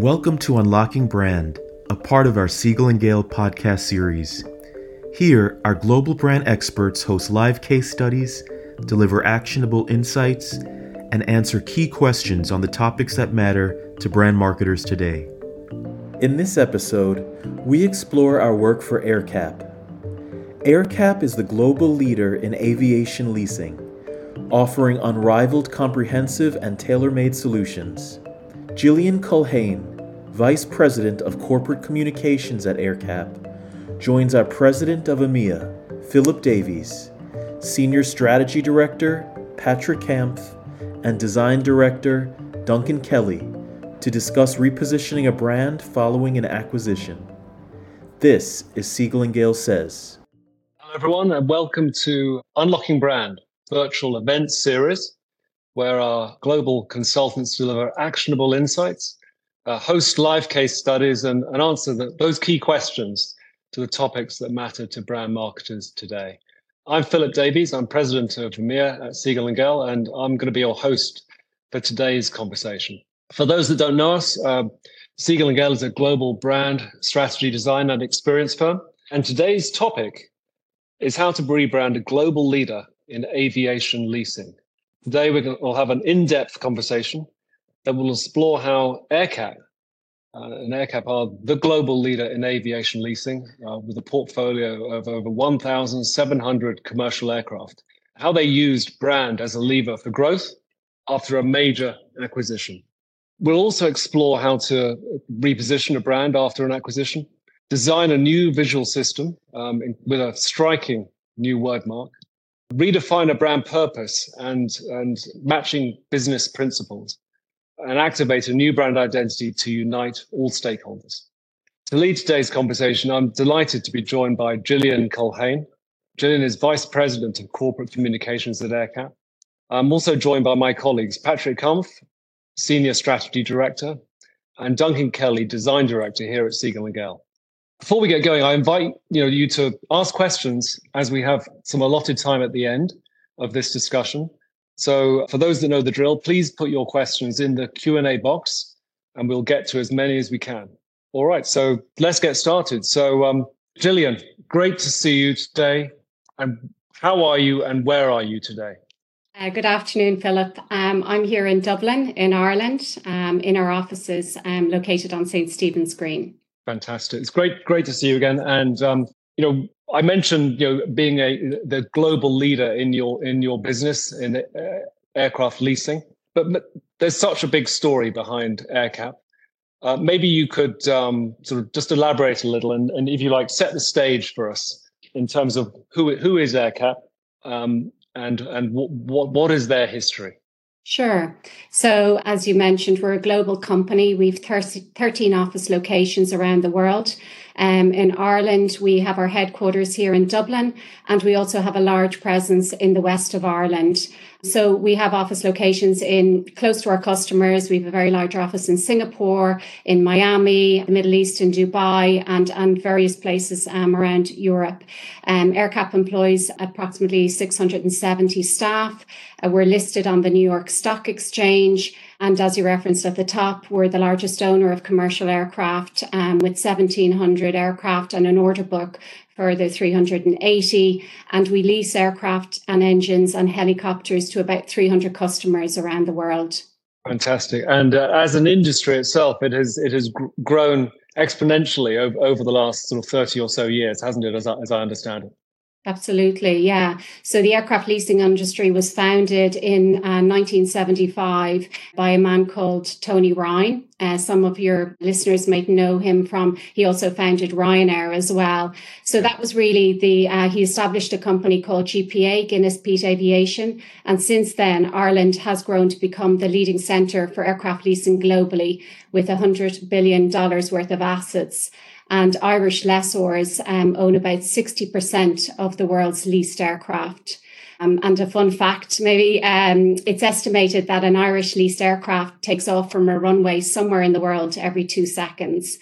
Welcome to Unlocking Brand, a part of our Siegel and Gale podcast series. Here, our global brand experts host live case studies, deliver actionable insights, and answer key questions on the topics that matter to brand marketers today. In this episode, we explore our work for AerCap. AerCap is the global leader in aviation leasing, offering unrivaled comprehensive and tailor made solutions. Gillian Culhane, Vice President of Corporate Communications at AerCap, joins our President of EMEA, Philip Davies, Senior Strategy Director, Patrick Kampff, and Design Director, Duncan Kelly, to discuss repositioning a brand following an acquisition. This is Siegel and Gale Says. Hello, everyone, and welcome to Unlocking Brand virtual event series, where our global consultants deliver actionable insights, uh, host live case studies, and, and answer the, those key questions to the topics that matter to brand marketers today. I'm Philip Davies. I'm president of EMEA at Siegel and Gale, and I'm going to be your host for today's conversation. For those that don't know us, uh, Siegel and Gale is a global brand strategy design and experience firm. And today's topic is how to rebrand a global leader in aviation leasing. Today, we'll have an in depth conversation that will explore how AerCap uh, and AerCap are the global leader in aviation leasing uh, with a portfolio of over 1,700 commercial aircraft, how they used brand as a lever for growth after a major acquisition. We'll also explore how to reposition a brand after an acquisition, design a new visual system um, in, with a striking new word mark, redefine a brand purpose and, and matching business principles, and activate a new brand identity to unite all stakeholders. To lead today's conversation, I'm delighted to be joined by Gillian Culhane. Gillian is Vice President of Corporate Communications at AerCap. I'm also joined by my colleagues, Patrick Kampff, Senior Strategy Director, and Duncan Kelly, Design Director here at Siegel Gale. Before we get going, I invite you know you to ask questions as we have some allotted time at the end of this discussion. So for those that know the drill, please put your questions in the Q&A box and we'll get to as many as we can. All right, so let's get started. So um, Gillian, great to see you today. And how are you and where are you today? Uh, good afternoon, Philip. Um, I'm here in Dublin, in Ireland, um, in our offices um, located on St. Stephen's Green. Fantastic. It's great, great to see you again. And um, you know, I mentioned you know being a the global leader in your in your business in uh, aircraft leasing, but there's such a big story behind AerCap. Uh, maybe you could um, sort of just elaborate a little and, and, if you like, set the stage for us in terms of who who is AerCap um, and and what, what what is their history. Sure. So, as you mentioned, we're a global company. We've 13 office locations around the world. Um, in Ireland, we have our headquarters here in Dublin, and we also have a large presence in the west of Ireland. So we have office locations in close to our customers. We have a very large office in Singapore, in Miami, the Middle East, in Dubai, and, and various places um, around Europe. Um, AerCap employs approximately 670 staff. Uh, we're listed on the New York Stock Exchange. And as you referenced at the top, we're the largest owner of commercial aircraft um, with 1,700 aircraft and an order book further 380. And we lease aircraft and engines and helicopters to about 300 customers around the world. Fantastic. And uh, as an industry itself, it has it has gr- grown exponentially over, over the last sort of 30 or so years, hasn't it, as I, as I understand it? Absolutely, yeah. So the aircraft leasing industry was founded in uh, 1975 by a man called Tony Ryan. Uh, some of your listeners might know him from, he also founded Ryanair as well. So that was really the, uh, he established a company called GPA, Guinness Peat Aviation. And since then, Ireland has grown to become the leading centre for aircraft leasing globally with $100 billion worth of assets and Irish lessors um, own about 60% of the world's leased aircraft. Um, and a fun fact, maybe um, it's estimated that an Irish leased aircraft takes off from a runway somewhere in the world every two seconds.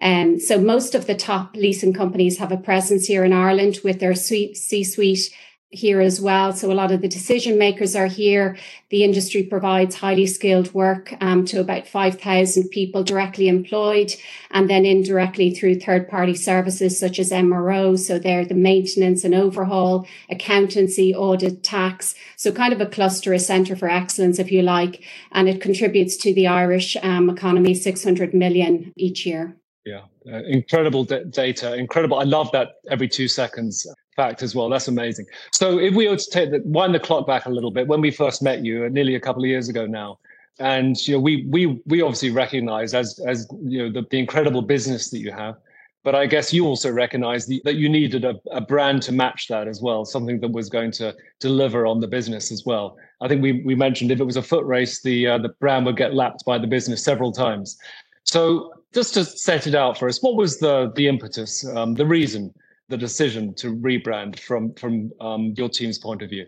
Um, so most of the top leasing companies have a presence here in Ireland with their C suite here as well. So a lot of the decision makers are here. The industry provides highly skilled work um, to about 5,000 people directly employed and then indirectly through third party services such as MRO. So they're the maintenance and overhaul, accountancy, audit, tax. So kind of a cluster, a centre for excellence, if you like. And it contributes to the Irish um, economy 600 million each year. Yeah, uh, incredible d- data. Incredible. I love that every two seconds fact as well. That's amazing. So if we were to take the, wind the clock back a little bit, when we first met you, uh, nearly a couple of years ago now, and you know we we we obviously recognize as as you know the, the incredible business that you have, but I guess you also recognize the, that you needed a, a brand to match that as well, something that was going to deliver on the business as well. I think we we mentioned if it was a foot race, the uh, the brand would get lapped by the business several times. So just to set it out for us, what was the the impetus, um, the reason the decision to rebrand from from um, your team's point of view?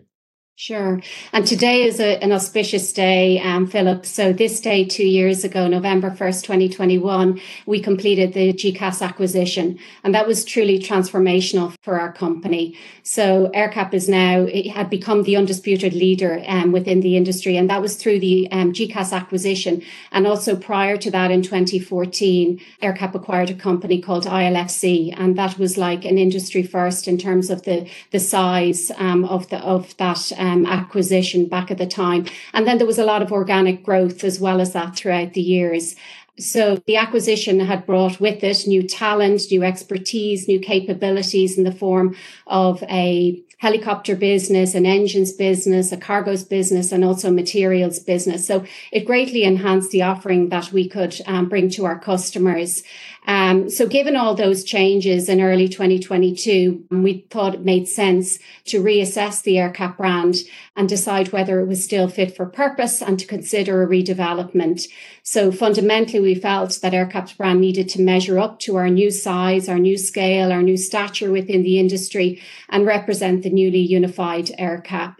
Sure. And today is a, an auspicious day, um, Philip. So this day, two years ago, November 1st, 2021, we completed the GECAS acquisition. And that was truly transformational for our company. So AerCap is now, it had become the undisputed leader um, within the industry. And that was through the um, GECAS acquisition. And also prior to that in 2014, AerCap acquired a company called ILFC. And that was like an industry first in terms of the, the size um, of the, of that um, acquisition back at the time. And then there was a lot of organic growth as well as that throughout the years. So the acquisition had brought with it new talent, new expertise, new capabilities in the form of a helicopter business, an engines business, a cargoes business, and also materials business. So it greatly enhanced the offering that we could um, bring to our customers. Um, so given all those changes in early 2022, we thought it made sense to reassess the AerCap brand and decide whether it was still fit for purpose and to consider a redevelopment. So fundamentally, we felt that AerCap's brand needed to measure up to our new size, our new scale, our new stature within the industry and represent the newly unified AerCap.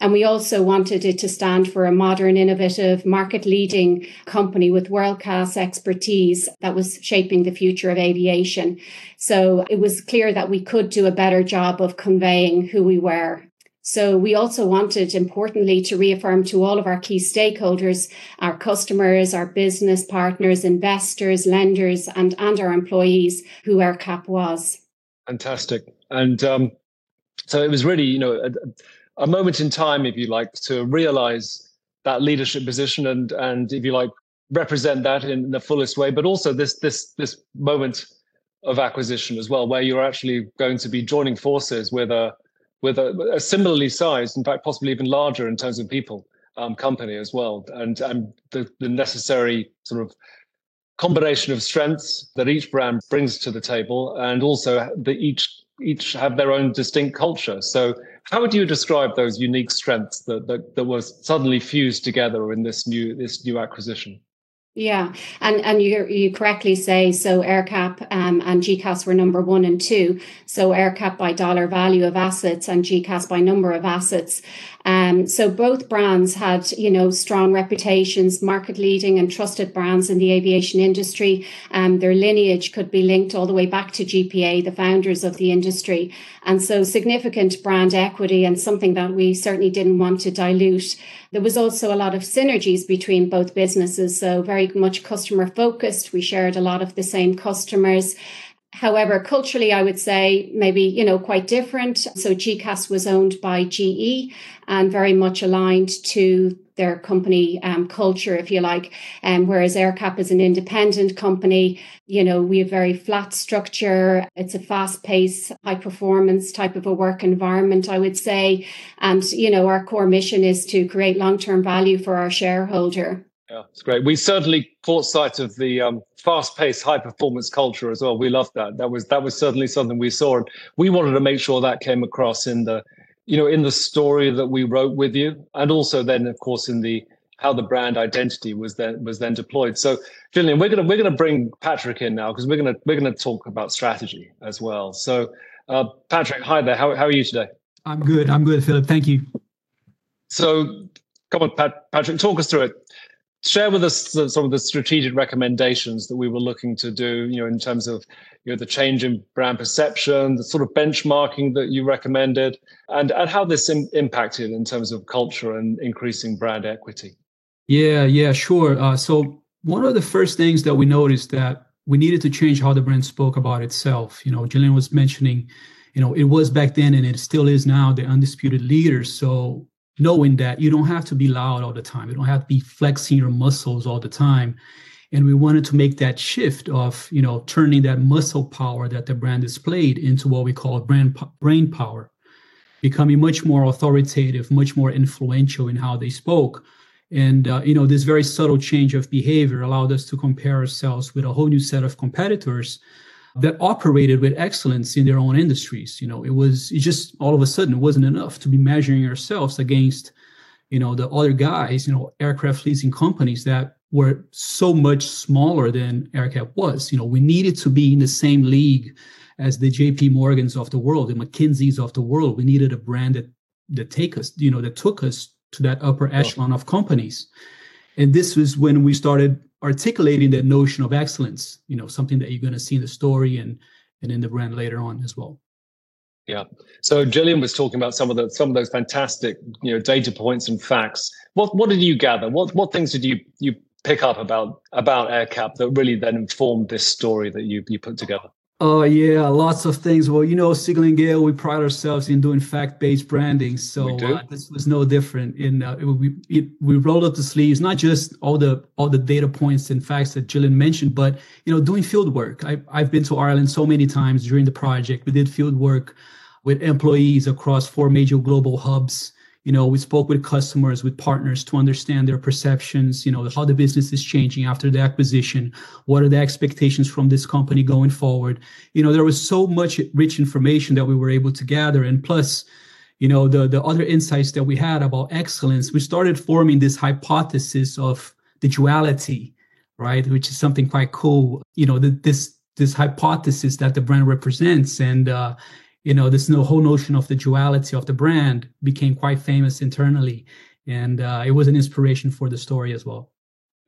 And we also wanted it to stand for a modern, innovative, market leading company with world class expertise that was shaping the future of aviation. So it was clear that we could do a better job of conveying who we were. So we also wanted, importantly, to reaffirm to all of our key stakeholders, our customers, our business partners, investors, lenders, and, and our employees who AerCap was. Fantastic. And um, so it was really, you know, a, moment in time, if you like, to realize that leadership position and and if you like represent that in the fullest way, but also this this this moment of acquisition as well, where you're actually going to be joining forces with a with a, a similarly sized, in fact, possibly even larger in terms of people, um, company as well, and and the, the necessary sort of combination of strengths that each brand brings to the table, and also the each each have their own distinct culture. So how would you describe those unique strengths that, that, that was suddenly fused together in this new this new acquisition? Yeah, and and you you correctly say so. AerCap um, and GECAS were number one and two. So AerCap by dollar value of assets and GECAS by number of assets. Um, so both brands had, you know, strong reputations, market leading and trusted brands in the aviation industry. Um, their lineage could be linked all the way back to GPA, the founders of the industry. And so significant brand equity and something that we certainly didn't want to dilute. There was also a lot of synergies between both businesses. So very much customer focused. We shared a lot of the same customers. However, culturally, I would say maybe, you know, quite different. So GECAS was owned by GE and very much aligned to their company um, culture, if you like. Um, whereas AerCap is an independent company, you know, we have very flat structure. It's a fast paced, high performance type of a work environment, I would say. And, you know, our core mission is to create long term value for our shareholder. Yeah, it's great. We certainly caught sight of the um, fast-paced, high-performance culture as well. We loved that. That was that was certainly something we saw, and we wanted to make sure that came across in the, you know, in the story that we wrote with you, and also then, of course, in the how the brand identity was then was then deployed. So, Gillian, we're gonna we're gonna bring Patrick in now because we're gonna we're gonna talk about strategy as well. So, uh, Patrick, hi there. How how are you today? I'm good. I'm good, Philip. Thank you. So, come on, Pat, Patrick, talk us through it share with us some of the strategic recommendations that we were looking to do, you know, in terms of you know the change in brand perception, the sort of benchmarking that you recommended, and and how this Im- impacted in terms of culture and increasing brand equity. Yeah, yeah, sure. Uh, so one of the first things that we noticed that we needed to change how the brand spoke about itself. You know, Gillian was mentioning, you know, it was back then and it still is now the undisputed leader. So knowing that you don't have to be loud all the time, you don't have to be flexing your muscles all the time. And we wanted to make that shift of, you know, turning that muscle power that the brand displayed into what we call brand brain power, becoming much more authoritative, much more influential in how they spoke. And uh, you know, this very subtle change of behavior allowed us to compare ourselves with a whole new set of competitors that operated with excellence in their own industries. You know, it was it just all of a sudden it wasn't enough to be measuring ourselves against, you know, the other guys, you know, aircraft leasing companies that were so much smaller than AerCap was. You know, we needed to be in the same league as the JP Morgans of the world, the McKinseys of the world. We needed a brand that that take us, you know, that took us to that upper echelon of companies. And this was when we started articulating that notion of excellence, you know, something that you're going to see in the story and and in the brand later on as well. Yeah. So Gillian was talking about some of the some of those fantastic, you know, data points and facts. What what did you gather? What what things did you you pick up about about AerCap that really then informed this story that you you put together? Oh yeah, lots of things. Well, you know, Siegel and Gale, we pride ourselves in doing fact-based branding, so uh, this was no different. In uh, we it, we rolled up the sleeves, not just all the all the data points and facts that Gillian mentioned, but you know, doing field work. I, I've been to Ireland so many times during the project. We did field work with employees across four major global hubs you know we spoke with customers with partners to understand their perceptions you know how the business is changing after the acquisition. What are the expectations from this company going forward? You know there was so much rich information that we were able to gather. And plus you know the the other insights that we had about excellence we started forming this hypothesis of the duality right? Which is something quite cool. You know the, this this hypothesis that the brand represents. And uh, you know this whole notion of the duality of the brand became quite famous internally. And uh, it was an inspiration for the story as well.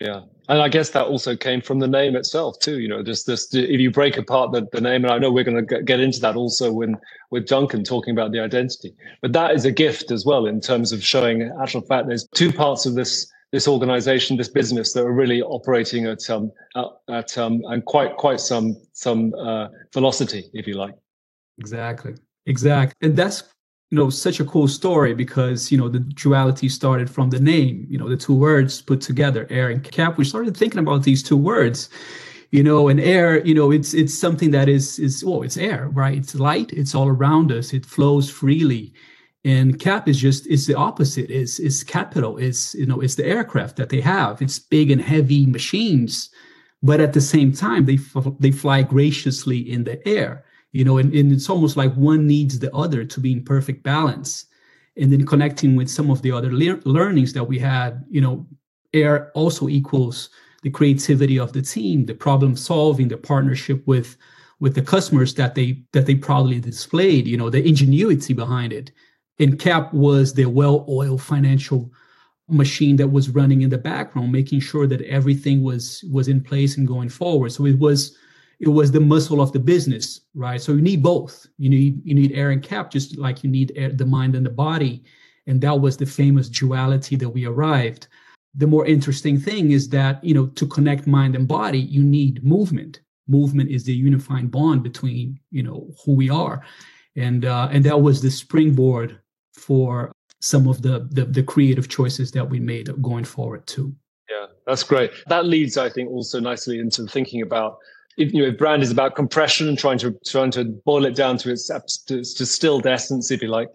Yeah. And i guess that also came from the name itself too you know just this if you break apart the, the name and i know we're going to get into that also when with duncan talking about the identity but that is a gift as well in terms of showing actual fact there's two parts of this this organization this business that are really operating at um at um and quite quite some some uh, velocity if you like Exactly. Exactly. And that's you know such a cool story because you know the duality started from the name you know the two words put together air and cap. We started thinking about these two words you know and air you know it's it's something that is is well it's air right? It's light. It's all around us. It flows freely. And cap is just it's the opposite. Is is capital. Is you know it's the aircraft that they have. It's big and heavy machines. But at the same time they they fly graciously in the air you know and, and it's almost like one needs the other to be in perfect balance. And then connecting with some of the other le- learnings that we had you know air also equals the creativity of the team the problem solving the partnership with with the customers that they that they proudly displayed you know the ingenuity behind it. And cap was the well-oiled financial machine that was running in the background making sure that everything was was in place and going forward. So it was it was the muscle of the business, right? So you need both. You need you need air and cap, just like you need air, the mind and the body. And that was the famous duality that we arrived. The more interesting thing is that you know to connect mind and body, you need movement. Movement is the unifying bond between you know who we are, and uh, and that was the springboard for some of the, the the creative choices that we made going forward too. Yeah, that's great. That leads, I think, also nicely into thinking about if, you know, if brand is about compression and trying to trying to boil it down to its, to its distilled essence, if you like,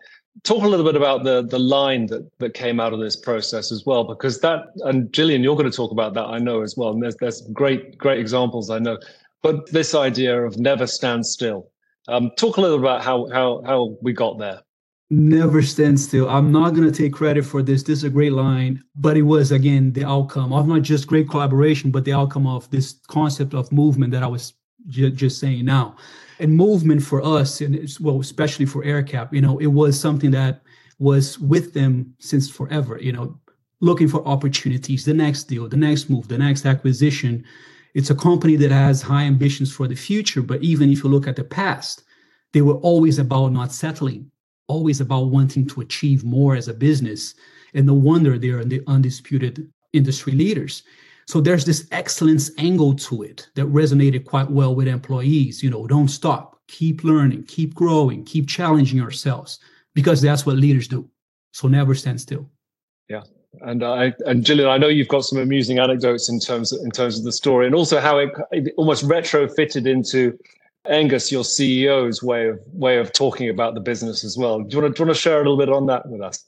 talk a little bit about the the line that that came out of this process as well, because that and Gillian, you're going to talk about that, I know as well. And there's there's great great examples I know, but this idea of never stand still. Um, talk a little about how how how we got there never stand still. I'm not going to take credit for this. This is a great line, but it was again the outcome of not just great collaboration, but the outcome of this concept of movement that I was j- just saying now. And movement for us, and well, especially for AerCap, you know, it was something that was with them since forever. You know, looking for opportunities, the next deal, the next move, the next acquisition. It's a company that has high ambitions for the future. But even if you look at the past, they were always about not settling, always about wanting to achieve more as a business. And no wonder they are the undisputed industry leaders. So there's this excellence angle to it that resonated quite well with employees. You know, don't stop, keep learning, keep growing, keep challenging yourselves, because that's what leaders do. So never stand still. Yeah. And uh, I and Gillian, I know you've got some amusing anecdotes in terms of, in terms of the story, and also how it, it almost retrofitted into Aengus, your CEO's way of way of talking about the business as well. Do you want to, you want to share a little bit on that with us?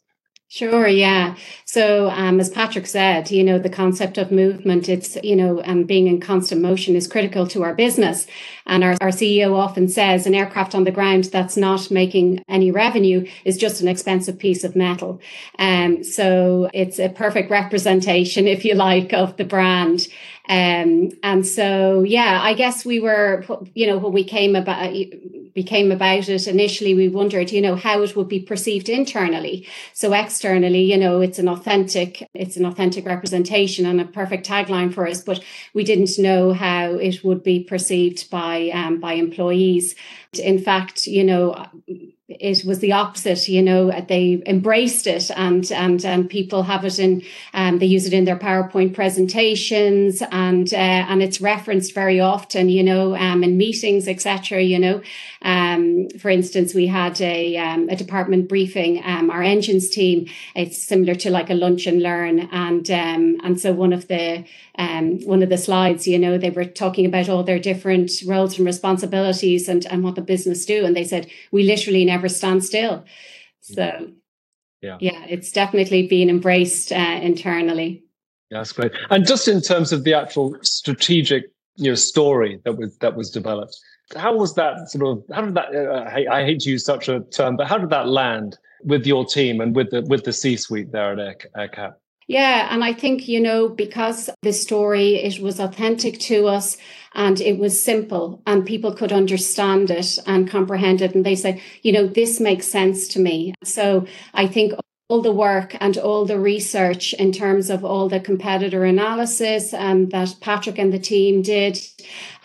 Sure, yeah. So, um, as Patrick said, you know, the concept of movement, it's, you know, um, being in constant motion is critical to our business. And our, our CEO often says an aircraft on the ground that's not making any revenue is just an expensive piece of metal. Um, so, it's a perfect representation, if you like, of the brand. Um, and so, yeah, I guess we were, you know, when we came about, became about it initially, we wondered, you know, how it would be perceived internally. So externally, you know, it's an authentic, it's an authentic representation and a perfect tagline for us, but we didn't know how it would be perceived by um, by employees. In fact, you know, it was the opposite you know they embraced it and and and people have it in um, they use it in their powerpoint presentations and uh, and it's referenced very often you know um, in meetings etc you know um, for instance we had a, um, a department briefing um, our engines team it's similar to like a lunch and learn and um, and so one of the um, one of the slides, you know, they were talking about all their different roles and responsibilities and, and what the business do. And they said, we literally never stand still. So, yeah, yeah it's definitely being embraced uh, internally. Yeah, that's great. And just in terms of the actual strategic, you know, story that was that was developed, how was that sort of? How did that? Uh, I, I hate to use such a term, but how did that land with your team and with the with the C suite there at AerCap? Yeah, and I think, you know, because the story, it was authentic to us and it was simple and people could understand it and comprehend it. And they said, you know, this makes sense to me. So I think all the work and all the research in terms of all the competitor analysis um, that Patrick and the team did.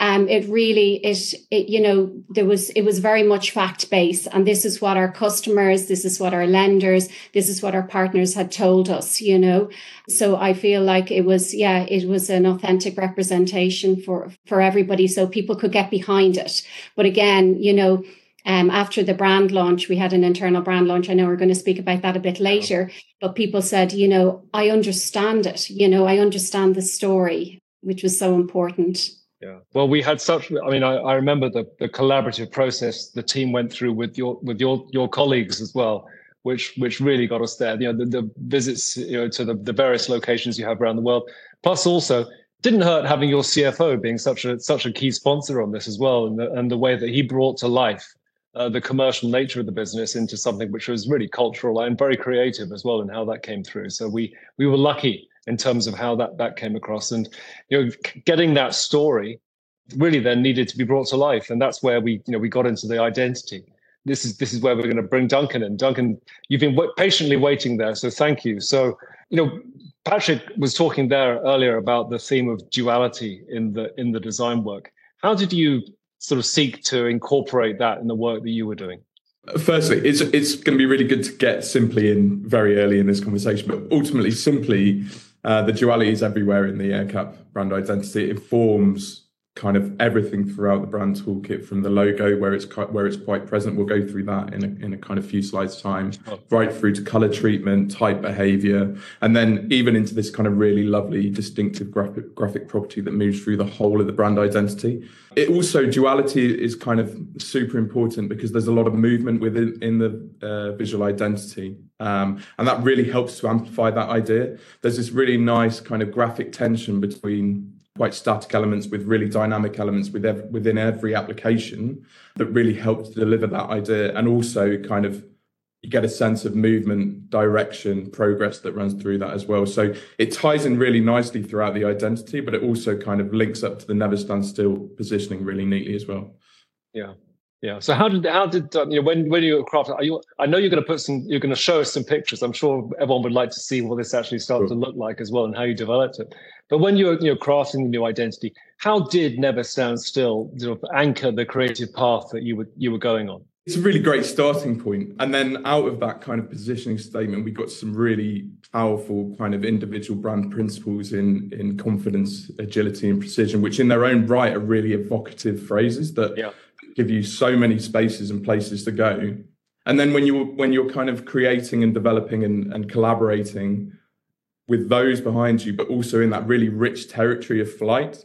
Um, it really, it, it, you know, there was, it was very much fact based. And this is what our customers, this is what our lenders, this is what our partners had told us, you know. So I feel like it was, yeah, it was an authentic representation for, for everybody. So people could get behind it. But again, you know, um, after the brand launch, we had an internal brand launch. I know we're going to speak about that a bit later, but people said, you know, I understand it. You know, I understand the story, which was so important. Yeah. Well, we had such. I mean, I, I remember the, the collaborative process the team went through with your with your your colleagues as well, which which really got us there. You know, the, the visits you know to the, the various locations you have around the world. Plus, also didn't hurt having your CFO being such a such a key sponsor on this as well, and the, and the way that he brought to life uh, the commercial nature of the business into something which was really cultural and very creative as well in how that came through. So we we were lucky in terms of how that that came across, and you know, getting that story really then needed to be brought to life, and that's where we you know we got into the identity. This is this is where we're going to bring Duncan in. Duncan, you've been w- patiently waiting there, so thank you. So you know, Patrick was talking there earlier about the theme of duality in the in the design work. How did you sort of seek to incorporate that in the work that you were doing? Firstly, it's it's going to be really good to get simply in very early in this conversation, but ultimately, simply uh, the duality is everywhere in the AerCap brand identity. It informs kind of everything throughout the brand toolkit from the logo where it's where it's quite present. We'll go through that in a, in a kind of few slides time. Right through to color treatment type behavior and then even into this kind of really lovely distinctive graphic graphic property that moves through the whole of the brand identity. It also duality is kind of super important because there's a lot of movement within in the uh, visual identity. Um, and that really helps to amplify that idea. There's this really nice kind of graphic tension between quite static elements with really dynamic elements with ev- within every application that really help to deliver that idea and also kind of you get a sense of movement direction progress that runs through that as well. So it ties in really nicely throughout the identity but it also kind of links up to the never stand still positioning really neatly as well. Yeah Yeah. So how did how did um, you know when when you were crafting? Are you? I know you're going to put some. You're going to show us some pictures. I'm sure everyone would like to see what this actually started sure. to look like as well, and how you developed it. But when you're you know crafting the new identity, how did Never Stand Still sort of anchor the creative path that you were you were going on? It's a really great starting point, and then out of that kind of positioning statement, we got some really powerful kind of individual brand principles in in confidence, agility, and precision, which in their own right are really evocative phrases that. Yeah give you so many spaces and places to go. And then when you when you're kind of creating and developing and, and collaborating with those behind you, but also in that really rich territory of flight,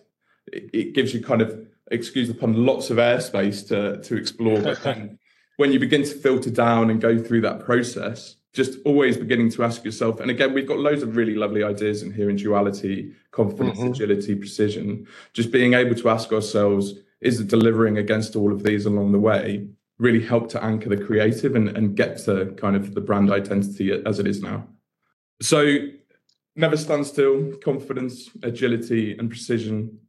it, it gives you kind of excuse upon lots of airspace to to explore. But then when you begin to filter down and go through that process, just always beginning to ask yourself, and again, we've got loads of really lovely ideas in here in duality, confidence, mm-hmm. agility, precision. Just being able to ask ourselves, is delivering against all of these along the way really help to anchor the creative and, and get to kind of the brand identity as it is now. So never stand still, confidence, agility, and precision.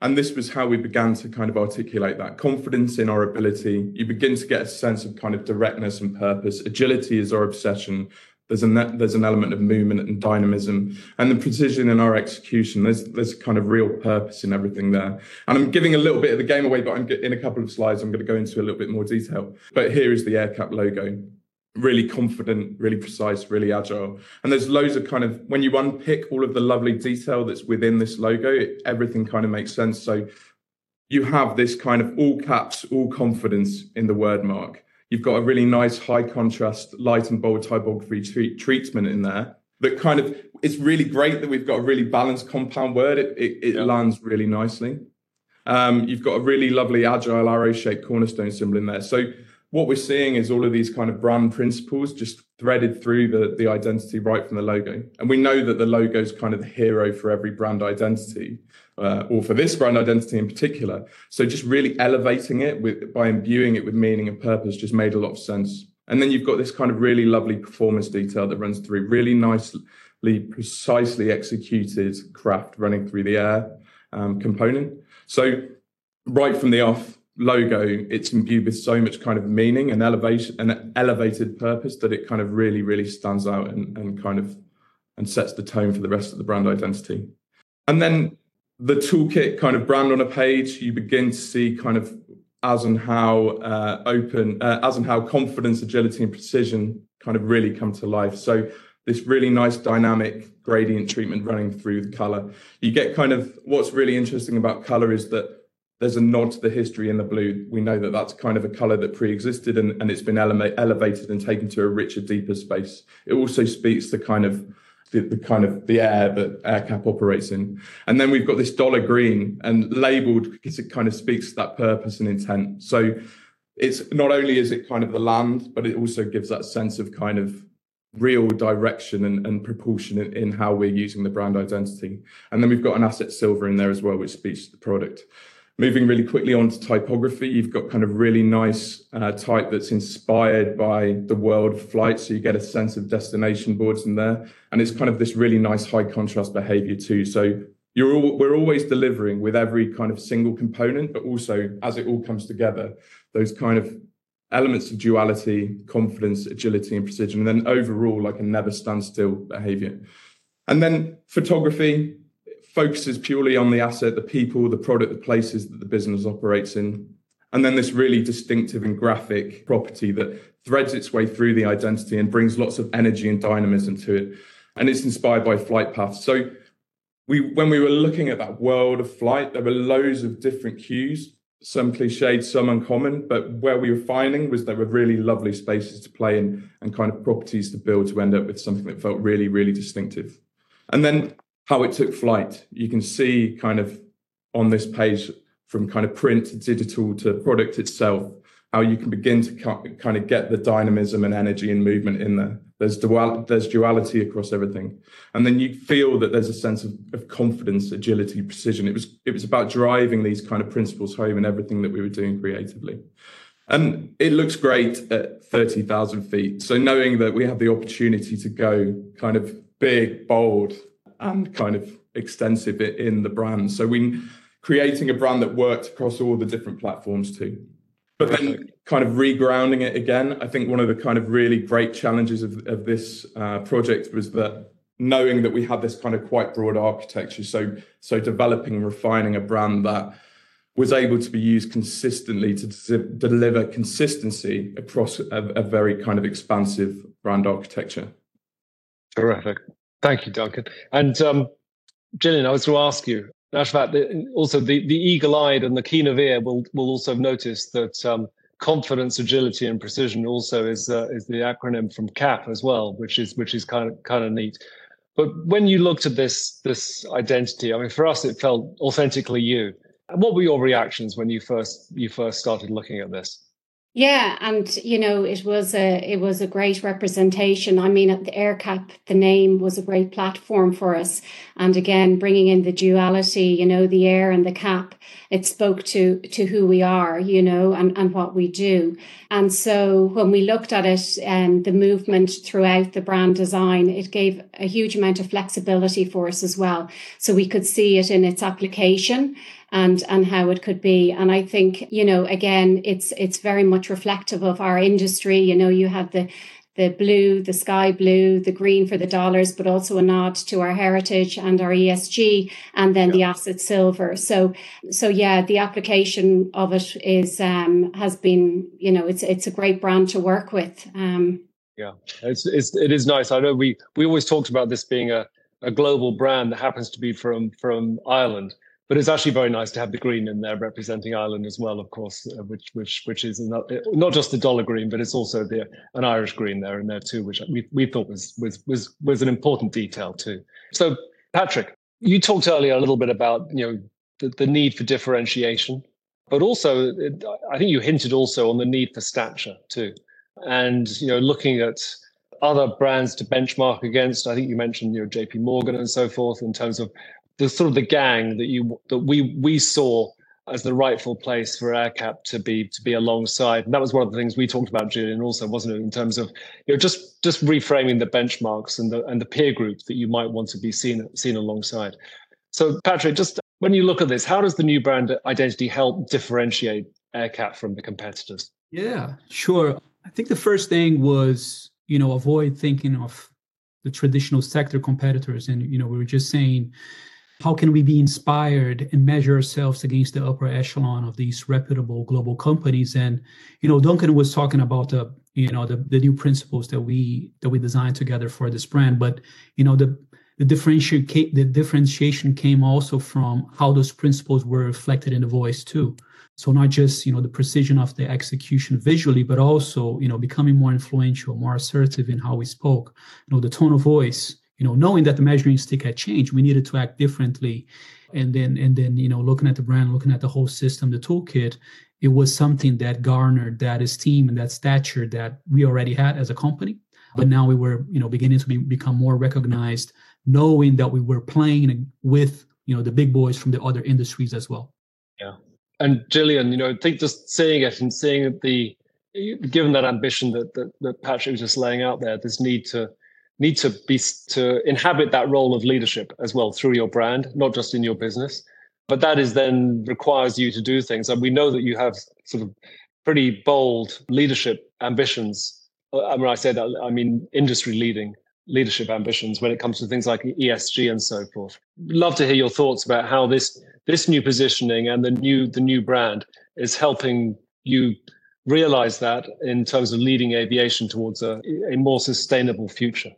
And this was how we began to kind of articulate that confidence in our ability. You begin to get a sense of kind of directness and purpose. Agility is our obsession there's an there's an element of movement and dynamism and the precision in our execution. There's there's kind of real purpose in everything there. And i'm giving a little bit of the game away but i'm in a couple of slides i'm going to go into a little bit more detail. But here is the AerCap logo. Really confident really precise really agile. And there's loads of kind of when you unpick all of the lovely detail that's within this logo it, everything kind of makes sense. So you have this kind of all caps all confidence in the word mark You've got a really nice high contrast light and bold typography treat, treatment in there that kind of it's really great that we've got a really balanced compound word. It, it, it yeah. lands really nicely. Um, you've got a really lovely agile arrow shaped cornerstone symbol in there. So what we're seeing is all of these kind of brand principles just threaded through the, the identity right from the logo. And we know that the logo is kind of the hero for every brand identity, uh, or for this brand identity in particular. So just really elevating it with by imbuing it with meaning and purpose just made a lot of sense. And then you've got this kind of really lovely performance detail that runs through, really nicely, precisely executed craft running through the air um, component. So right from the off, logo, it's imbued with so much kind of meaning and elevation and elevated purpose that it kind of really, really stands out and, and kind of and sets the tone for the rest of the brand identity. And then the toolkit kind of brand on a page, you begin to see kind of as and how uh, open, uh, as and how confidence, agility, and precision kind of really come to life. So this really nice dynamic gradient treatment running through the color. You get kind of what's really interesting about color is that there's a nod to the history in the blue. We know that that's kind of a color that pre-existed and, and it's been ele- elevated and taken to a richer, deeper space. It also speaks to kind of the, the, kind of the air that AerCap operates in. And then we've got this dollar green and labeled because it kind of speaks to that purpose and intent. So it's not only is it kind of the land, but it also gives that sense of kind of real direction and, and proportion in, in how we're using the brand identity. And then we've got an asset silver in there as well, which speaks to the product. Moving really quickly on to typography, you've got kind of really nice uh, type that's inspired by the world of flight. So you get a sense of destination boards in there. And it's kind of this really nice high contrast behavior too. So you're all, we're always delivering with every kind of single component, but also as it all comes together, those kind of elements of duality, confidence, agility, and precision, and then overall like a never stand still behavior. And then photography, focuses purely on the asset, the people, the product, the places that the business operates in. And then this really distinctive and graphic property that threads its way through the identity and brings lots of energy and dynamism to it. And it's inspired by flight paths. So we when we were looking at that world of flight, there were loads of different cues, some cliched, some uncommon, but where we were finding was there were really lovely spaces to play in and kind of properties to build to end up with something that felt really, really distinctive. And then how it took flight. You can see kind of on this page from kind of print to digital to product itself, how you can begin to kind of get the dynamism and energy and movement in there. There's dual, there's duality across everything, and then you feel that there's a sense of, of confidence, agility, precision. It was it was about driving these kind of principles home in everything that we were doing creatively. And it looks great at 30,000 feet. So knowing that we have the opportunity to go kind of big, bold, and kind of extensive in the brand. So we creating a brand that worked across all the different platforms too. but then kind of regrounding it again. I think one of the kind of really great challenges of, of this uh, project was that knowing that we had this kind of quite broad architecture, so so developing and refining a brand that was able to be used consistently to deliver consistency across a, a very kind of expansive brand architecture. Terrific. Thank you, Duncan. And um, Gillian, I was to ask you, Ashvat, also the, the eagle-eyed and the keen of ear will will also notice that um, confidence, agility, and precision also is uh, is the acronym from CAP as well, which is which is kind of kind of neat. But when you looked at this this identity, I mean, for us, it felt authentically you. And What were your reactions when you first you first started looking at this? Yeah, and you know it was a it was a great representation. I mean, at the AerCap, the name was a great platform for us, and again, bringing in the duality, you know, the air and the cap, it spoke to to who we are, you know, and and what we do. And so when we looked at it, and um, the movement throughout the brand design, it gave a huge amount of flexibility for us as well, so we could see it in its application and and how it could be and i think you know again it's it's very much reflective of our industry you know you have the the blue, the sky blue, the green for the dollars, but also a nod to our heritage and our ESG, and then yeah. the asset silver. So, so yeah, the application of it is um, has been, you know, it's it's a great brand to work with. Um, yeah, it's, it's it is nice. I know we we always talked about this being a a global brand that happens to be from from Ireland, but it's actually very nice to have the green in there representing Ireland as well, of course, uh, which which which is not, not just the dollar green, but it's also the an Irish green there in there too, which we we thought was was was was an important detail too. So, Patrick, you talked earlier a little bit about you know the, the need for differentiation, but also it, I think you hinted also on the need for stature too, and you know looking at other brands to benchmark against. I think you mentioned you know JP Morgan and so forth in terms of the sort of the gang that you that we we saw as the rightful place for AerCap to be to be alongside. And that was one of the things we talked about, Gillian, also, wasn't it, in terms of you know just just reframing the benchmarks and the and the peer group that you might want to be seen seen alongside. So, Patrick, just when you look at this, how does the new brand identity help differentiate AerCap from the competitors? Yeah, sure. I think the first thing was you know avoid thinking of the traditional sector competitors, and you know we were just saying how can we be inspired and measure ourselves against the upper echelon of these reputable global companies? And you know duncan was talking about the you know the, the new principles that we that we designed together for this brand. But you know the the differentiation the differentiation came also from how those principles were reflected in the voice too. So not just you know the precision of the execution visually but also you know becoming more influential more assertive in how we spoke. You know the tone of voice you know knowing that the measuring stick had changed we needed to act differently. And then and then you know looking at the brand looking at the whole system the toolkit it was something that garnered that esteem and that stature that we already had as a company. But now we were you know beginning to be, become more recognized knowing that we were playing with you know the big boys from the other industries as well. Yeah. And Gillian, you know, I think just seeing it and seeing the, given that ambition that, that, that Patrick was just laying out there, this need to need to be to inhabit that role of leadership as well through your brand, not just in your business. But that is then requires you to do things, and we know that you have sort of pretty bold leadership ambitions. Uh, and when I say that, I mean industry leading leadership ambitions when it comes to things like ESG and so forth. Love to hear your thoughts about how this this new positioning and the new the new brand is helping you realize that in terms of leading aviation towards a, a more sustainable future.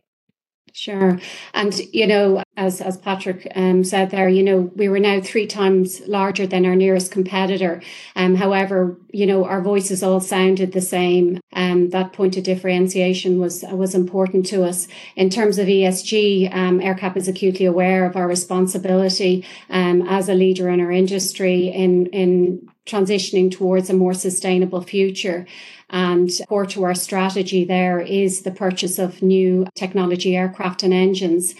Sure. And, you know, as, as Patrick um, said there, you know, we were now three times larger than our nearest competitor. Um, however, you know, our voices all sounded the same. Um, that point of differentiation was was important to us. In terms of ESG, um, AerCap is acutely aware of our responsibility um, as a leader in our industry in, in transitioning towards a more sustainable future. And core to our strategy there is the purchase of new technology aircraft and engines.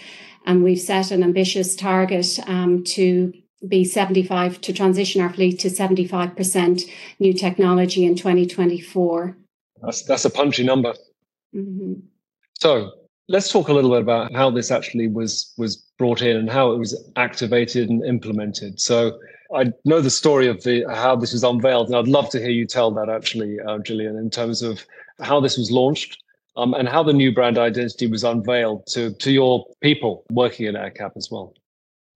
And we've set an ambitious target um, to be 75 to transition our fleet to 75% new technology in 2024. That's, that's a punchy number. Mm-hmm. So let's talk a little bit about how this actually was was brought in and how it was activated and implemented. So I know the story of the how this was unveiled, and I'd love to hear you tell that actually, uh, Gillian, in terms of how this was launched um, and how the new brand identity was unveiled to to your people working at AerCap as well.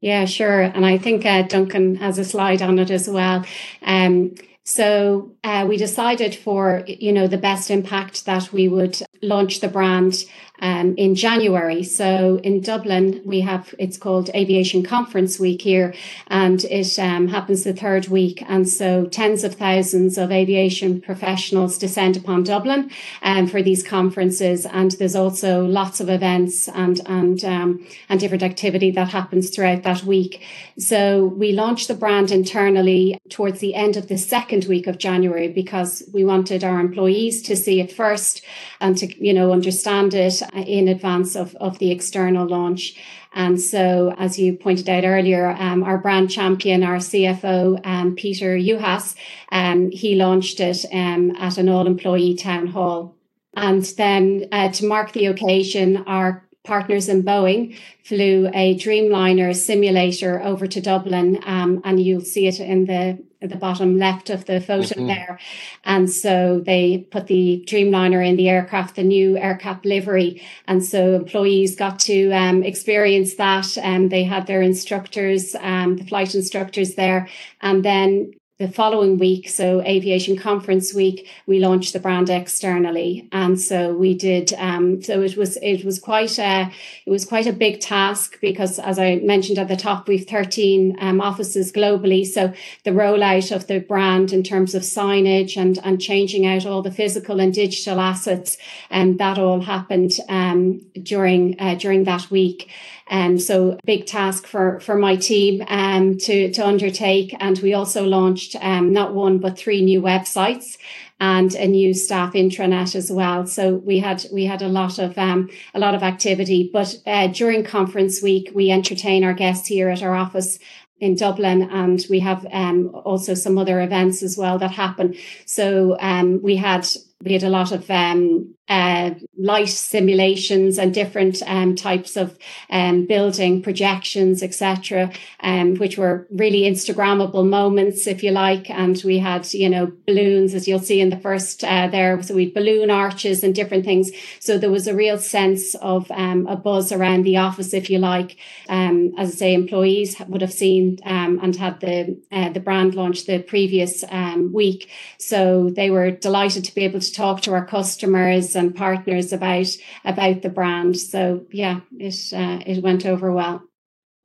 Yeah, sure. And I think uh, Duncan has a slide on it as well. Um, so uh, we decided for you know the best impact that we would launch the brand um, in January. So in Dublin, we have it's called Aviation Conference Week here, and it um, happens the third week. And so tens of thousands of aviation professionals descend upon Dublin um, for these conferences. And there's also lots of events and and um, and different activity that happens throughout that week. So we launched the brand internally towards the end of the second week of January because we wanted our employees to see it first and to you know understand it in advance of, of the external launch. And so, as you pointed out earlier, um, our brand champion, our CFO, um, Peter Juhas, um, he launched it um, at an all employee town hall. And then uh, to mark the occasion, our partners in Boeing flew a Dreamliner simulator over to Dublin, um, and you'll see it in the the bottom left of the photo mm-hmm. there. And so they put the Dreamliner in the aircraft, the new AerCap livery, and so employees got to um, experience that. And um, they had their instructors, um, the flight instructors there, and then the following week, so Aviation Conference Week, we launched the brand externally, and so we did. Um, so it was it was quite a it was quite a big task because, as I mentioned at the top, we've thirteen um, offices globally. So the rollout of the brand in terms of signage and and changing out all the physical and digital assets, and that all happened um, during uh, during that week. Um, so big task for, for my team um, to, to undertake. And we also launched um, not one, but three new websites and a new staff intranet as well. So we had we had a lot of um, a lot of activity. But uh, during conference week, we entertain our guests here at our office in Dublin, and we have um, also some other events as well that happen. So um, we had we had a lot of um, uh, light simulations and different um, types of um, building projections, etc., um, which were really Instagrammable moments, if you like. And we had, you know, balloons, as you'll see in the first uh, there. So we had balloon arches and different things. So there was a real sense of um, a buzz around the office, if you like. Um, as I say, employees would have seen and had the uh, the brand launch the previous week, so they were delighted to be able to talk to our customers and partners about about the brand. So yeah, it uh, it went over well.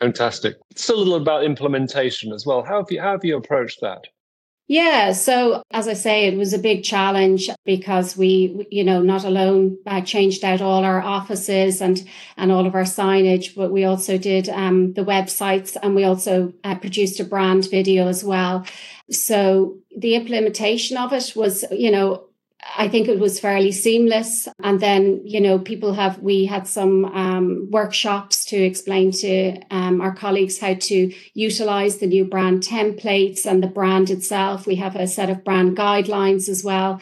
Fantastic. Still a little about implementation as well. How have you how have you approached that? Yeah, so as I say, it was a big challenge because we, you know, not alone uh, changed out all our offices and and all of our signage, but we also did um, the websites and we also uh, produced a brand video as well. So the implementation of it was, you know, I think it was fairly seamless. And then, you know, people have, we had some um, workshops to explain to um, our colleagues how to utilize the new brand templates and the brand itself. We have a set of brand guidelines as well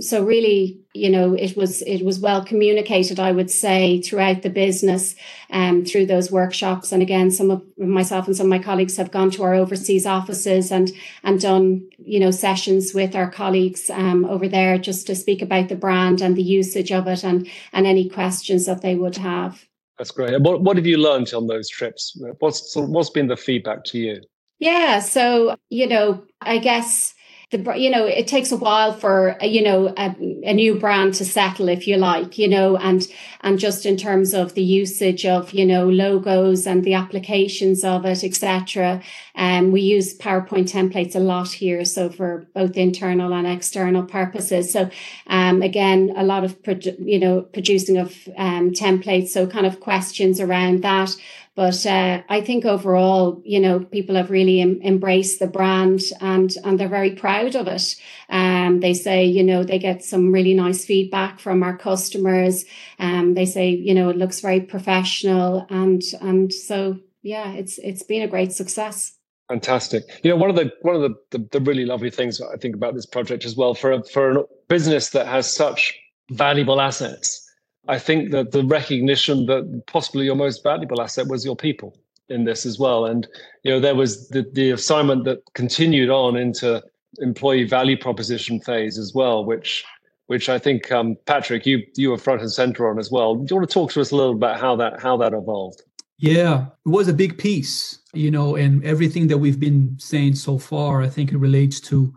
so really you know it was it was well communicated i would say throughout the business um, through those workshops. And again some of myself and some of my colleagues have gone to our overseas offices and and done you know sessions with our colleagues um, over there just to speak about the brand and the usage of it and and any questions that they would have. That's great. What, what have you learned on those trips? What's what's been the feedback to you? Yeah so you know i guess the you know it takes a while for you know a, a, new brand to settle if you like you know and and just in terms of the usage of you know logos and the applications of it etc um, we use powerpoint templates a lot here so for both internal and external purposes. So um, again a lot of you know producing of um, templates so kind of questions around that but uh, I think overall, you know, people have really em- embraced the brand and and they're very proud of it. Um, they say, you know, they get some really nice feedback from our customers. Um, they say, you know, it looks very professional, and and so yeah, it's it's been a great success. Fantastic. You know, one of the one of the, the, the really lovely things I think about this project as well for a, for a business that has such valuable assets I think that the recognition that possibly your most valuable asset was your people. in this as well. And you know, there was the, the assignment that continued on into employee value proposition phase as well, which which I think um, Patrick, you you were front and center on as well. Do you want to talk to us a little about how that how that evolved? Yeah, it was a big piece, you know, and everything that we've been saying so far, I think it relates to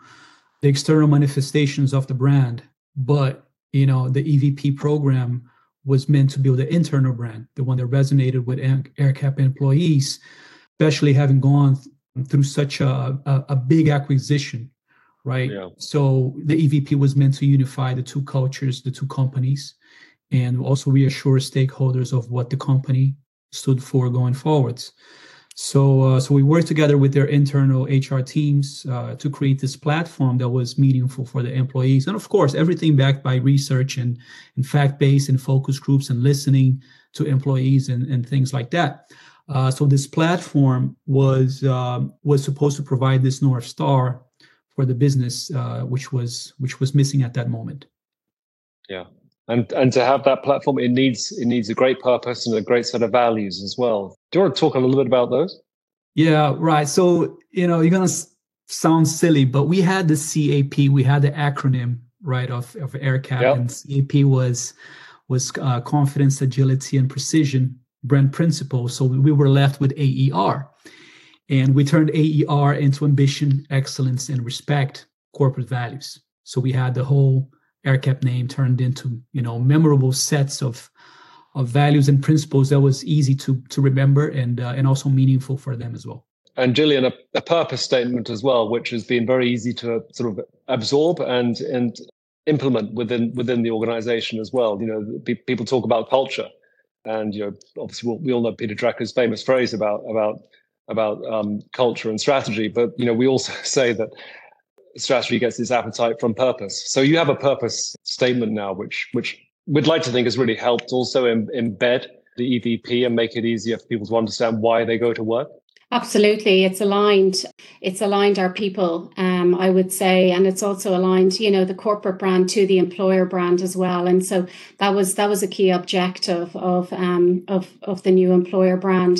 the external manifestations of the brand. But you know, the EVP program was meant to build an internal brand, the one that resonated with AerCap employees, especially having gone through such a, a, a big acquisition, right? Yeah. So the EVP was meant to unify the two cultures, the two companies, and also reassure stakeholders of what the company stood for going forwards. So, uh, so we worked together with their internal HR teams uh, to create this platform that was meaningful for the employees, and of course, everything backed by research and, and fact-based and focus groups and listening to employees and, and things like that. Uh, so this platform was um, was supposed to provide this north star for the business, uh, which was which was missing at that moment. Yeah, and and to have that platform, it needs it needs a great purpose and a great set of values as well. Do you want to talk a little bit about those? Yeah, right. So you know, you're gonna sound silly, but we had the CAP, we had the acronym right of of AerCap, yep. and CAP was was uh, confidence, agility, and precision brand principles. So we were left with AER, and we turned AER into ambition, excellence, and respect corporate values. So we had the whole AerCap name turned into you know memorable sets of of values and principles that was easy to to remember and uh, and also meaningful for them as well. And Gillian, a, a, purpose statement as well, which has been very easy to sort of absorb and and implement within within the organization as well. You know, pe- people talk about culture, and you know, obviously we'll, we all know Peter Drucker's famous phrase about about about um, culture and strategy, but you know, we also say that strategy gets its appetite from purpose. So you have a purpose statement now, which which we'd like to think has really helped also embed the EVP and make it easier for people to understand why they go to work. Absolutely, it's aligned. It's aligned our people, um, I would say, and it's also aligned, you know, the corporate brand to the employer brand as well. And so that was that was a key objective of um, of of the new employer brand.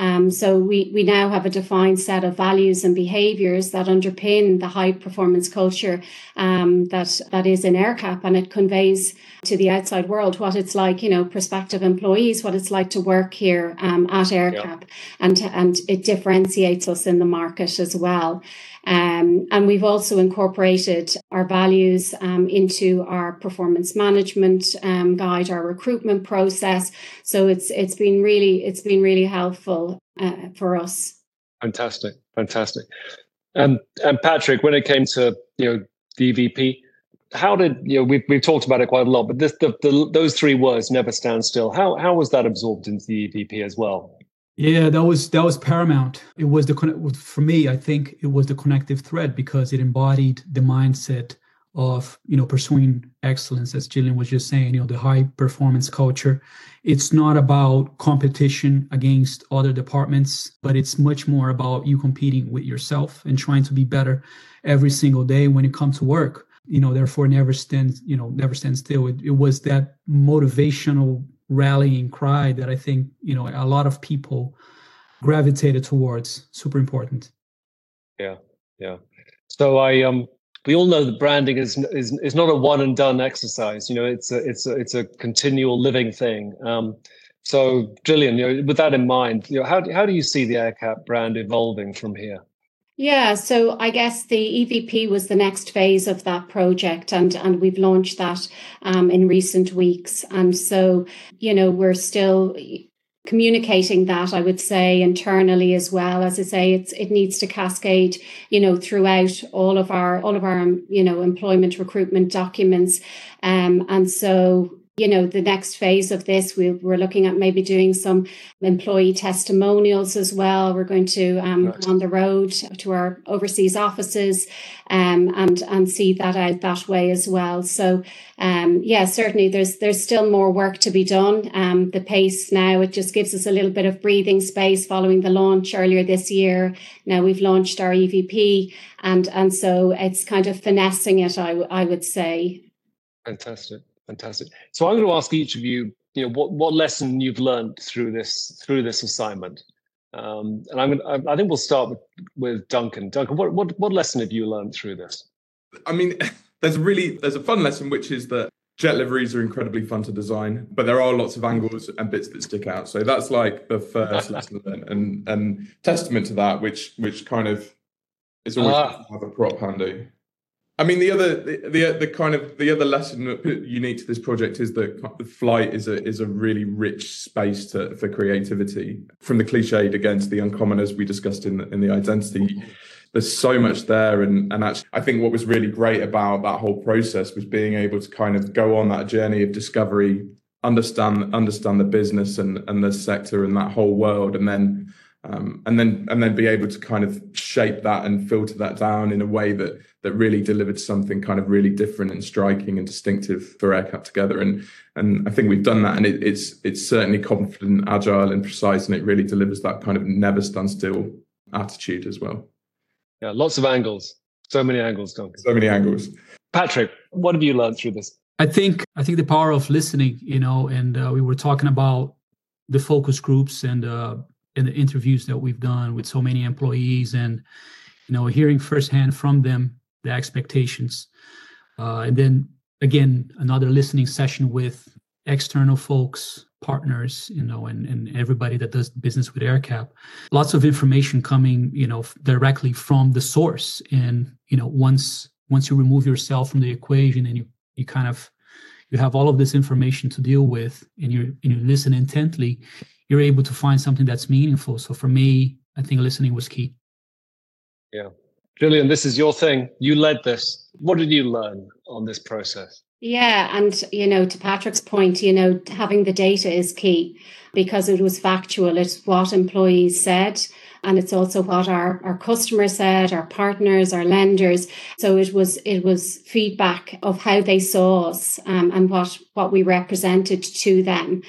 Um, so we, we now have a defined set of values and behaviours that underpin the high performance culture um, that that is in AerCap, and it conveys to the outside world what it's like, you know, prospective employees, what it's like to work here um, at AerCap, and and it differentiates us in the market as well. Um, and we've also incorporated our values um, into our performance management um, guide, our recruitment process. So it's it's been really it's been really helpful uh, for us. Fantastic, fantastic. And and Patrick, when it came to you know DVP, how did you know we've we've talked about it quite a lot, but this the, the those three words never stand still. How how was that absorbed into the EVP as well? Yeah, that was that was paramount. It was the for me. I think it was the connective thread because it embodied the mindset of you know pursuing excellence, as Gillian was just saying. You know, the high performance culture. It's not about competition against other departments, but it's much more about you competing with yourself and trying to be better every single day when you come to work. You know, therefore, never stand. You know, never stand still. It, it was that motivational rallying cry that I think you know a lot of people gravitated towards. Super important. Yeah, yeah. So I um we all know that branding is is is not a one and done exercise. You know, it's a it's a it's a continual living thing. Um, so, Gillian, you know, with that in mind, you know, how how do you see the AerCap brand evolving from here? Yeah, so I guess the EVP was the next phase of that project, and and we've launched that um, in recent weeks. And so, you know, we're still communicating that i would say internally as well as i say it's it needs to cascade you know throughout all of our all of our you know employment recruitment documents um and so you know the next phase of this we, we're looking at maybe doing some employee testimonials as well. We're going to um, right. on the road to our overseas offices um, and and see that out that way as well. So um, yeah certainly there's there's still more work to be done. Um, the pace now it just gives us a little bit of breathing space following the launch earlier this year. Now we've launched our evp and and so it's kind of finessing it I, w- I would say. Fantastic Fantastic. So I'm going to ask each of you, you know, what what lesson you've learned through this through this assignment. Um, and I'm gonna, I think we'll start with, with Duncan. Duncan, what, what what lesson have you learned through this? I mean, there's a really there's a fun lesson which is that jet liveries are incredibly fun to design, but there are lots of angles and bits that stick out. So that's like the first lesson learned, and and testament to that, which which kind of is always ah. have a prop handy. I mean, the other, the, the, the kind of the other lesson unique to this project is that flight is a is a really rich space to, for creativity. From the cliched against the uncommon, as we discussed in the, in the identity, there's so much there, and and actually, I think what was really great about that whole process was being able to kind of go on that journey of discovery, understand understand the business and and the sector and that whole world, and then um, and then and then be able to kind of shape that and filter that down in a way that that really delivered something kind of really different and striking and distinctive for AerCap together. And and I think we've done that, and it, it's it's certainly confident, agile, and precise, and it really delivers that kind of never stand still attitude as well. Yeah, lots of angles, so many angles, Duncan. So many angles. Patrick, what have you learned through this? I think I think the power of listening, you know, and uh, we were talking about the focus groups and uh, and the interviews that we've done with so many employees, and you know, hearing firsthand from them the expectations. Uh, and then again, another listening session with external folks, partners, you know, and, and everybody that does business with AerCap Lots of information coming, you know, directly from the source. And, you know, once once you remove yourself from the equation and you you kind of you have all of this information to deal with and you and you listen intently, you're able to find something that's meaningful. So for me, I think listening was key. Yeah. Gillian, this is your thing. You led this. What did you learn on this process? Yeah, and you know, to Patrick's point, you know, having the data is key because it was factual. It's what employees said, and it's also what our, our customers said, our partners, our lenders. So it was it was feedback of how they saw us um, and what what we represented to them.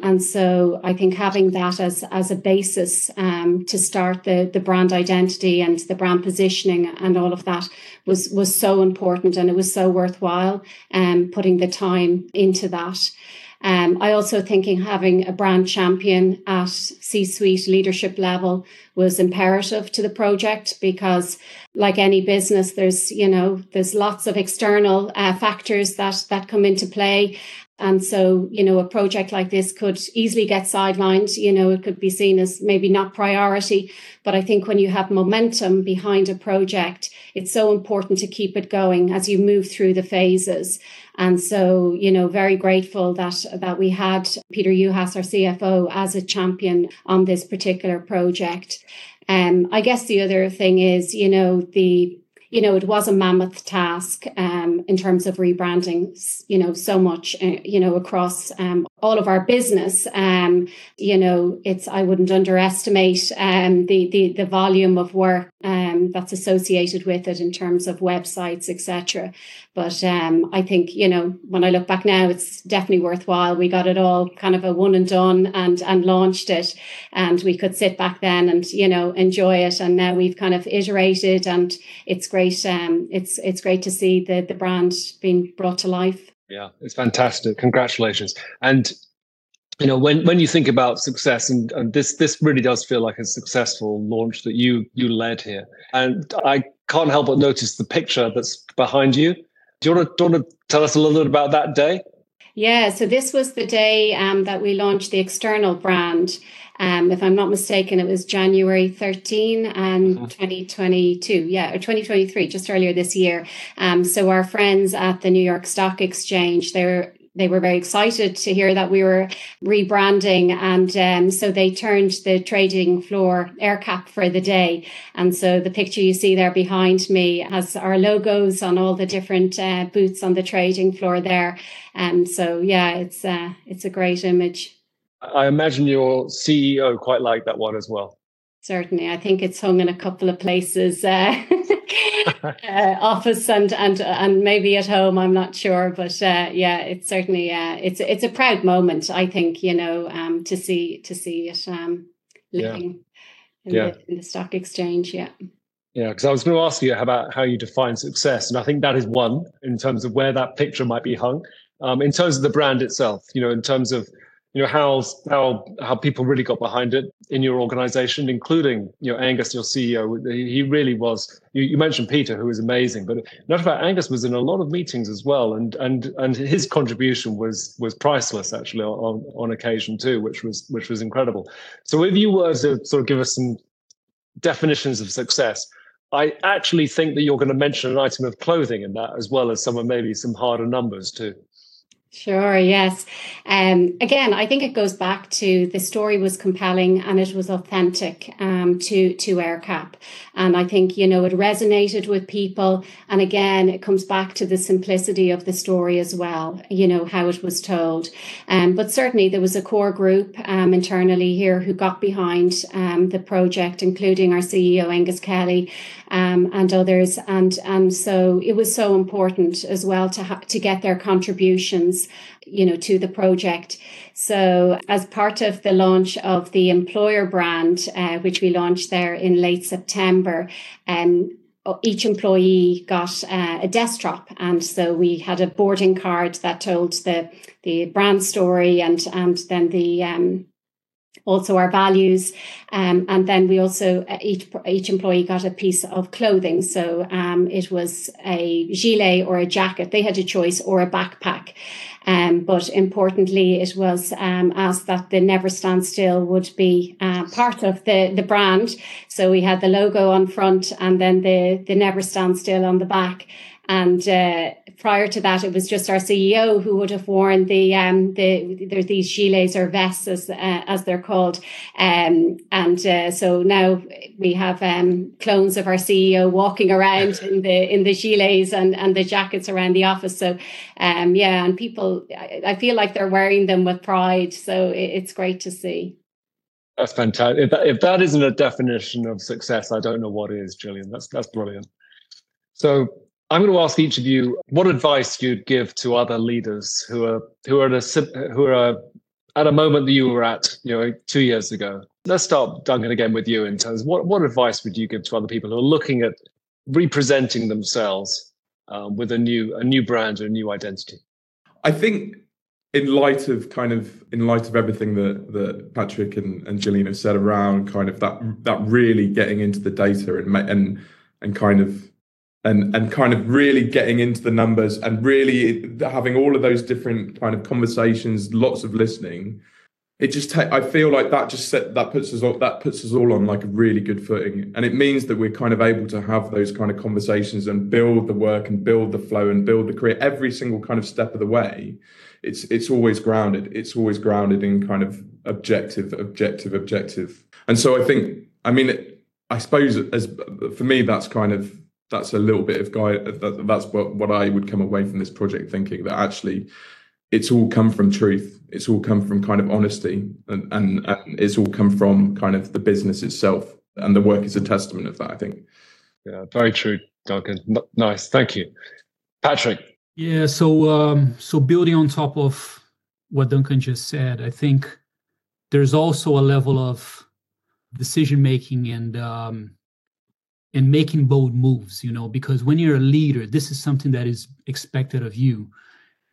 And so I think having that as, as a basis um, to start the, the brand identity and the brand positioning and all of that was, was so important and it was so worthwhile um, putting the time into that. Um, I also think having a brand champion at C-suite leadership level was imperative to the project because, like any business, there's you know there's lots of external uh, factors that that come into play, and so, you know, a project like this could easily get sidelined. You know, it could be seen as maybe not priority. But I think when you have momentum behind a project, it's so important to keep it going as you move through the phases. And so, you know, very grateful that that we had Peter Juhas, our CFO, as a champion on this particular project. Um, I guess the other thing is, you know, the you know, it was a mammoth task um, in terms of rebranding, you know, so much, uh, you know, across um, all of our business. Um, you know, it's I wouldn't underestimate um, the the the volume of work um, that's associated with it in terms of websites, etc. But um, I think you know, when I look back now, it's definitely worthwhile. We got it all kind of a one and done, and and launched it, and we could sit back then and you know enjoy it. And now we've kind of iterated, and it's great great. Um, it's it's great to see the the brand being brought to life. Yeah, it's fantastic. Congratulations. And you know when when you think about success and, and, this this really does feel like a successful launch that you you led here and i can't help but notice the picture that's behind you do you want to, do you want to tell us a little bit about that day yeah so this was the day um, that we launched the external brand um, if I'm not mistaken, it was January 13 and uh-huh. 2022. Yeah, or 2023, just earlier this year. Um, so our friends at the New York Stock Exchange, they're they were very excited to hear that we were rebranding. And um, so they turned the trading floor AerCap for the day. And so the picture you see there behind me has our logos on all the different uh, booths on the trading floor there. And so, yeah, it's, uh, it's a great image. I imagine your CEO quite liked that one as well. Certainly, I think it's hung in a couple of places, uh, uh, office and and and maybe at home. I'm not sure, but uh, yeah, it's certainly uh, it's it's a proud moment. I think you know um, to see to see it um, living yeah. In, yeah. The, in the stock exchange. Yeah. Yeah, because I was going to ask you about how you define success, and I think that is one in terms of where that picture might be hung. Um, in terms of the brand itself, you know, in terms of you know how how how people really got behind it in your organization, including you know Aengus, your CEO. He really was. You, you mentioned Peter, who was amazing, but not about Aengus was in a lot of meetings as well, and and and his contribution was was priceless actually on on occasion too, which was which was incredible. So if you were to sort of give us some definitions of success, I actually think that you're going to mention an item of clothing in that as well as some of maybe some harder numbers too. Sure, yes. Um, again, I think it goes back to the story was compelling and it was authentic um, to, to AerCap. And I think, you know, it resonated with people. And again, it comes back to the simplicity of the story as well, you know, how it was told. Um, but certainly there was a core group um, internally here who got behind um, the project, including our CEO, Aengus Kelly, um, and others. And, and so it was so important as well to, ha- to get their contributions, you know, to the project. So as part of the launch of the employer brand, uh, which we launched there in late September, um, each employee got uh, a desktop and so we had a boarding card that told the the brand story and and then the um, also our values. Um, and then we also, uh, each, each employee got a piece of clothing. So um, it was a gilet or a jacket. They had a choice or a backpack. Um, but importantly, it was um, asked that the Never Stand Still would be uh, part of the, the brand. So we had the logo on front and then the, the Never Stand Still on the back. And uh, prior to that, it was just our CEO who would have worn the um, the there's these gilets or vests as uh, as they're called, um, and uh, so now we have um, clones of our CEO walking around in the in the gilets and and the jackets around the office. So um, yeah, and people, I, I feel like they're wearing them with pride. So it, it's great to see. That's fantastic. If that, if that isn't a definition of success, I don't know what is, Gillian. That's that's brilliant. So I'm going to ask each of you what advice you'd give to other leaders who are who are at a, who are at a moment that you were at, you know, two years ago. Let's start, Duncan, again with you. In terms, what what advice would you give to other people who are looking at representing themselves um, with a new a new brand or a new identity? I think in light of kind of in light of everything that that Patrick and, and Gillian have said around kind of that that really getting into the data and and and kind of and and kind of really getting into the numbers and really having all of those different kind of conversations, lots of listening. It just ta- I feel like that just set, that puts us all, that puts us all on like a really good footing, and it means that we're kind of able to have those kind of conversations and build the work and build the flow and build the career every single kind of step of the way. It's it's always grounded. It's always grounded in kind of objective, objective, objective. And so I think I mean I suppose as for me that's kind of that's a little bit of guide. That, that's what what I would come away from this project thinking that actually it's all come from truth. It's all come from kind of honesty, and, and, and it's all come from kind of the business itself. And the work is a testament of that. I think. Yeah, very true, Duncan. Nice, thank you, Patrick. Yeah, so um, so building on top of what Duncan just said, I think there's also a level of decision making and um, and making bold moves you know because when you're a leader this is something that is expected of you.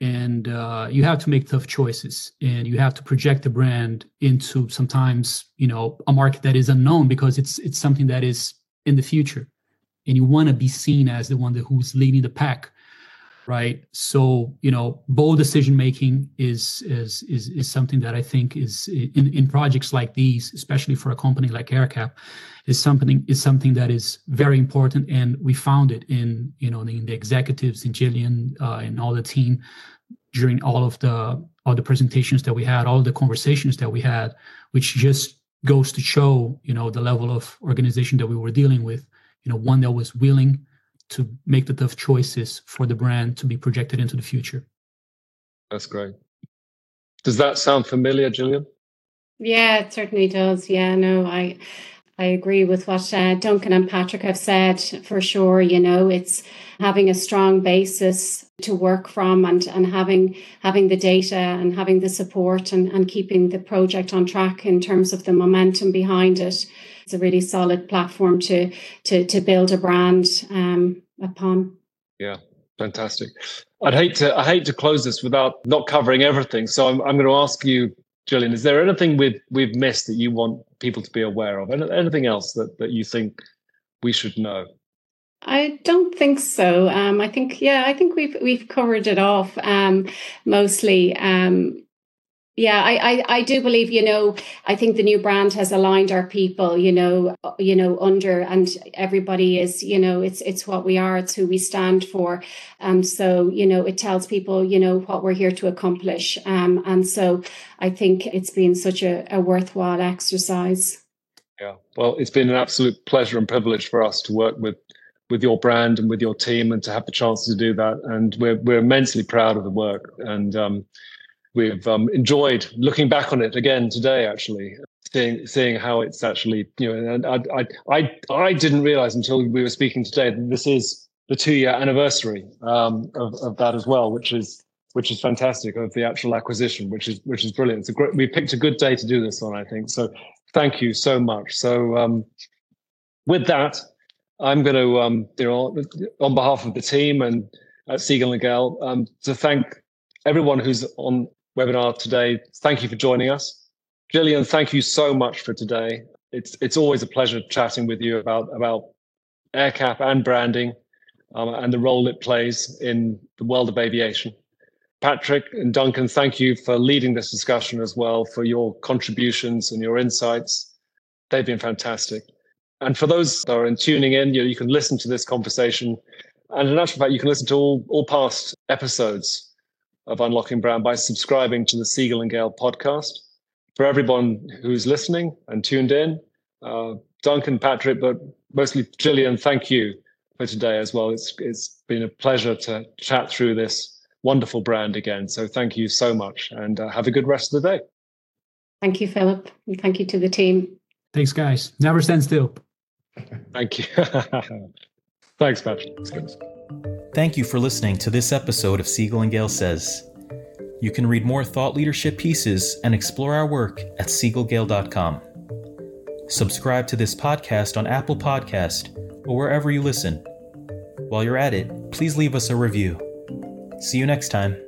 And uh, you have to make tough choices and you have to project the brand into sometimes you know a market that is unknown because it's it's something that is in the future. And you want to be seen as the one that who's leading the pack right? So you know bold decision making is is is is something that i think is in in projects like these especially for a company like AerCap is something is something that is very important. And we found it in you know in the executives in Gillian uh, and all the team during all of the all the presentations that we had all the conversations that we had which just goes to show you know the level of organization that we were dealing with you know one that was willing to make the tough choices for the brand to be projected into the future. That's great. Does that sound familiar, Gillian? Yeah, it certainly does. Yeah, no, I I agree with what uh, Duncan and Patrick have said for sure. You know, it's having a strong basis to work from and, and having having the data and having the support and, and keeping the project on track in terms of the momentum behind it it's a really solid platform to to to build a brand um, upon. Yeah, fantastic. I'd hate to I hate to close this without not covering everything. So I'm I'm going to ask you Gillian, is there anything we've we've missed that you want people to be aware of? Anything else that that you think we should know? I don't think so. Um, I think yeah, I think we've we've covered it off um, mostly. Um, yeah, I, I, I do believe, you know, I think the new brand has aligned our people, you know, uh, you know, under and everybody is, you know, it's it's what we are, it's who we stand for. And um, so, you know, it tells people, you know, what we're here to accomplish. Um, and so I think it's been such a, a worthwhile exercise. Yeah. Well, it's been an absolute pleasure and privilege for us to work with with your brand and with your team and to have the chance to do that. And we're we're immensely proud of the work. And um we've um, enjoyed looking back on it again today actually seeing seeing how it's actually you know and I, I i i didn't realize until we were speaking today that this is the two year anniversary um, of, of that as well which is which is fantastic of the actual acquisition which is which is brilliant. It's a great we picked a good day to do this on i think. So thank you so much. So um, with that i'm going to um, you know on behalf of the team and at Siegel and Gale um, to thank everyone who's on webinar today. Thank you for joining us. Gillian, thank you so much for today. It's it's always a pleasure chatting with you about about AerCap and branding um, and the role it plays in the world of aviation. Patrick and Duncan, thank you for leading this discussion as well, for your contributions and your insights. They've been fantastic. And for those that are in tuning in, you, you can listen to this conversation. And in actual fact, you can listen to all, all past episodes of Unlocking Brand by subscribing to the Siegel and Gale podcast. For everyone who's listening and tuned in, uh, Duncan, Patrick, but mostly Gillian, thank you for today as well. It's it's been a pleasure to chat through this wonderful brand again. So thank you so much, and uh, have a good rest of the day. Thank you, Philip, and thank you to the team. Thanks, guys. Never stand still. Thank you. Thanks, Patrick. Thank you for listening to this episode of Siegel and Gale Says. You can read more thought leadership pieces and explore our work at siegelgale.com. Subscribe to this podcast on Apple Podcast or wherever you listen. While you're at it, please leave us a review. See you next time.